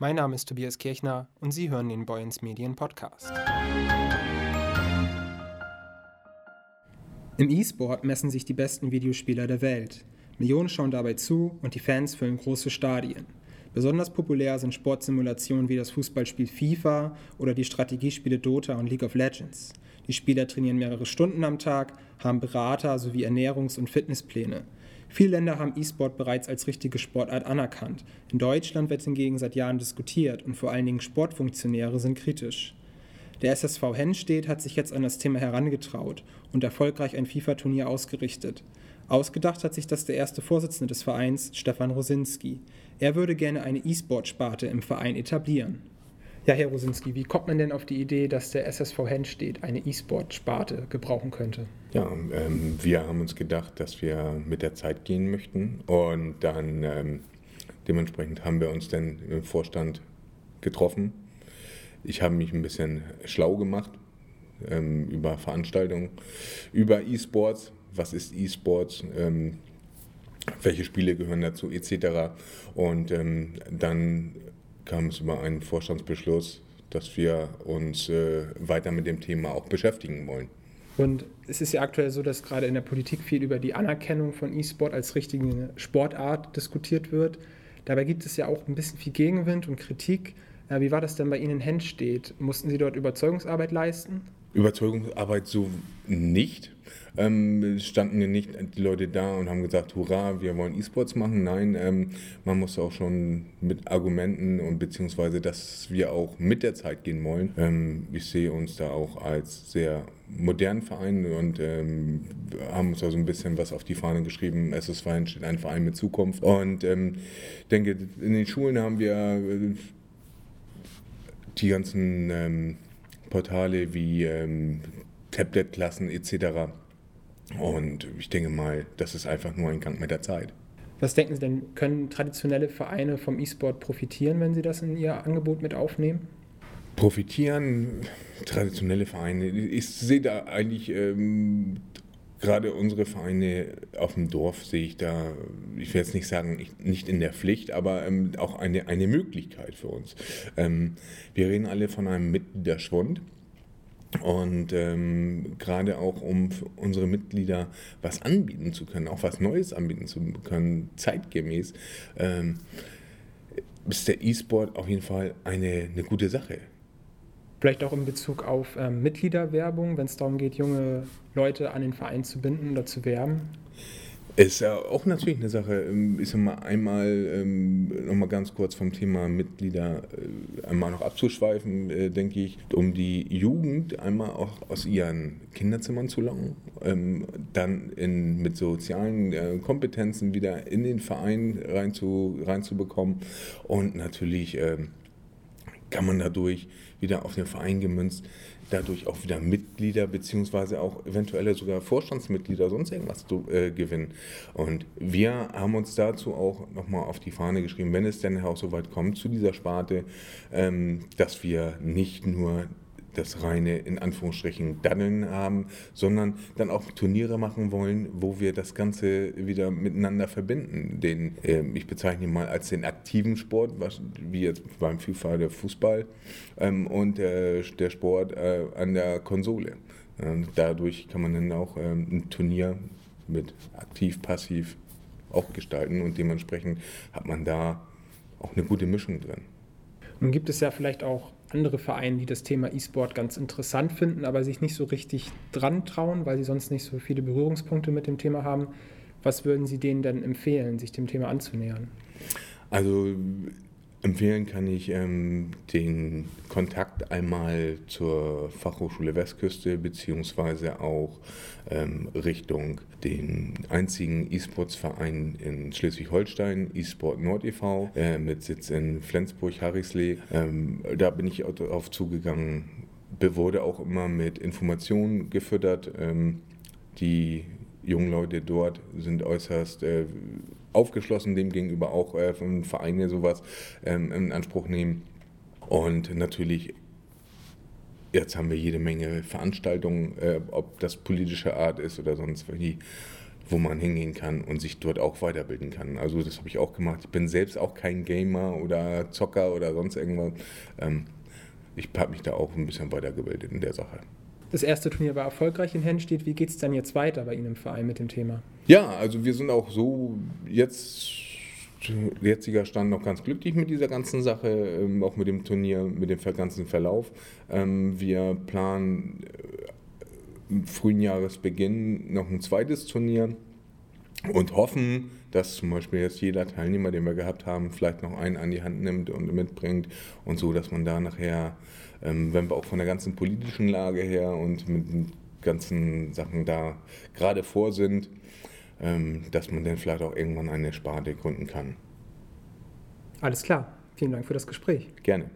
Mein Name ist Tobias Kirchner und Sie hören den Boyens Medien Podcast. Im E-Sport messen sich die besten Videospieler der Welt. Millionen schauen dabei zu und die Fans füllen große Stadien. Besonders populär sind Sportsimulationen wie das Fußballspiel FIFA oder die Strategiespiele Dota und League of Legends. Die Spieler trainieren mehrere Stunden am Tag, haben Berater sowie Ernährungs- und Fitnesspläne. Viele Länder haben E-Sport bereits als richtige Sportart anerkannt. In Deutschland wird hingegen seit Jahren diskutiert und vor allen Dingen Sportfunktionäre sind kritisch. Der SSV Hennstedt hat sich jetzt an das Thema herangetraut und erfolgreich ein FIFA-Turnier ausgerichtet. Ausgedacht hat sich das der erste Vorsitzende des Vereins, Stefan Rosinski. Er würde gerne eine E-Sport-Sparte im Verein etablieren. Ja, Herr Rosinski, wie kommt man denn auf die Idee, dass der SSV Hennstedt eine E-Sport-Sparte gebrauchen könnte? Ja, ähm, wir haben uns gedacht, dass wir mit der Zeit gehen möchten und dann ähm, dementsprechend haben wir uns dann im Vorstand getroffen. Ich habe mich ein bisschen schlau gemacht ähm, über Veranstaltungen, über E-Sports, was ist E-Sports, ähm, welche Spiele gehören dazu, etc. Und ähm, dann kam es über einen Vorstandsbeschluss, dass wir uns äh, weiter mit dem Thema auch beschäftigen wollen. Und es ist ja aktuell so, dass gerade in der Politik viel über die Anerkennung von E-Sport als richtige Sportart diskutiert wird. Dabei gibt es ja auch ein bisschen viel Gegenwind und Kritik. Äh, wie war das denn bei Ihnen in Hennstedt? Mussten Sie dort Überzeugungsarbeit leisten? Überzeugungsarbeit so nicht. Ähm, standen ja nicht die Leute da und haben gesagt, hurra, wir wollen E-Sports machen. Nein, ähm, man muss auch schon mit Argumenten und beziehungsweise, dass wir auch mit der Zeit gehen wollen. Ähm, ich sehe uns da auch als sehr modernen Verein und ähm, haben uns also ein bisschen was auf die Fahne geschrieben. SSV steht ein Verein mit Zukunft. Und ähm, denke, in den Schulen haben wir äh, die ganzen ähm, Portale wie ähm, Tablet-Klassen etc. Und ich denke mal, das ist einfach nur ein Gang mit der Zeit. Was denken Sie denn, können traditionelle Vereine vom E-Sport profitieren, wenn sie das in ihr Angebot mit aufnehmen? Profitieren traditionelle Vereine. Ich sehe da eigentlich ähm, gerade unsere Vereine auf dem Dorf sehe ich da, ich will jetzt nicht sagen, nicht in der Pflicht, aber ähm, auch eine, eine Möglichkeit für uns. Ähm, wir reden alle von einem Mitgliederschwund. Und ähm, gerade auch, um unsere Mitglieder was anbieten zu können, auch was Neues anbieten zu können, zeitgemäß, ähm, ist der E-Sport auf jeden Fall eine, eine gute Sache. Vielleicht auch in Bezug auf ähm, Mitgliederwerbung, wenn es darum geht, junge Leute an den Verein zu binden oder zu werben? Ist ja auch natürlich eine Sache. Ähm, ich sag mal, einmal ähm, nochmal ganz kurz vom Thema Mitglieder äh, einmal noch abzuschweifen, äh, denke ich, um die Jugend einmal auch aus ihren Kinderzimmern zu locken, ähm, dann in, mit sozialen äh, Kompetenzen wieder in den Verein rein zu, reinzubekommen und natürlich kann man dadurch wieder auf den Verein gemünzt, dadurch auch wieder Mitglieder beziehungsweise auch eventuelle sogar Vorstandsmitglieder, sonst irgendwas zu äh, gewinnen. Und wir haben uns dazu auch nochmal auf die Fahne geschrieben, wenn es denn auch so weit kommt zu dieser Sparte, ähm, dass wir nicht nur das reine, in Anführungsstrichen, Daddeln haben, sondern dann auch Turniere machen wollen, wo wir das Ganze wieder miteinander verbinden. Den, äh, ich bezeichne mal als den aktiven Sport, was, wie jetzt beim FIFA der Fußball ähm, und äh, der Sport äh, an der Konsole. Ähm, dadurch kann man dann auch ähm, ein Turnier mit aktiv, passiv auch gestalten und dementsprechend hat man da auch eine gute Mischung drin. Nun gibt es ja vielleicht auch andere Vereine, die das Thema E-Sport ganz interessant finden, aber sich nicht so richtig dran trauen, weil sie sonst nicht so viele Berührungspunkte mit dem Thema haben. Was würden Sie denen denn empfehlen, sich dem Thema anzunähern? Also Empfehlen kann ich ähm, den Kontakt einmal zur Fachhochschule Westküste beziehungsweise auch ähm, Richtung den einzigen E-Sports-Verein in Schleswig-Holstein, eSport Nord e.V., äh, mit Sitz in Flensburg-Harrislee. Ähm, da bin ich darauf zugegangen, wurde auch immer mit Informationen gefüttert. Ähm, die jungen Leute dort sind äußerst äh, aufgeschlossen, dem gegenüber auch äh, von Vereinen sowas ähm, in Anspruch nehmen. Und natürlich, jetzt haben wir jede Menge Veranstaltungen, äh, ob das politische Art ist oder sonst wie. wo man hingehen kann und sich dort auch weiterbilden kann. Also das habe ich auch gemacht. Ich bin selbst auch kein Gamer oder Zocker oder sonst irgendwas. Ähm, ich habe mich da auch ein bisschen weitergebildet in der Sache. Das erste Turnier war erfolgreich in Hennstedt. Wie geht es dann jetzt weiter bei Ihnen im Verein mit dem Thema? Ja, also wir sind auch so jetzt jetziger Stand noch ganz glücklich mit dieser ganzen Sache, ähm, auch mit dem Turnier, mit dem ganzen Verlauf. Ähm, wir planen im frühen Jahresbeginn noch ein zweites Turnier und hoffen, dass zum Beispiel jetzt jeder Teilnehmer, den wir gehabt haben, vielleicht noch einen an die Hand nimmt und mitbringt und so, dass man da nachher, ähm, wenn wir auch von der ganzen politischen Lage her und mit den ganzen Sachen da gerade vor sind, ähm, dass man dann vielleicht auch irgendwann eine Sparte gründen kann. Alles klar. Vielen Dank für das Gespräch. Gerne.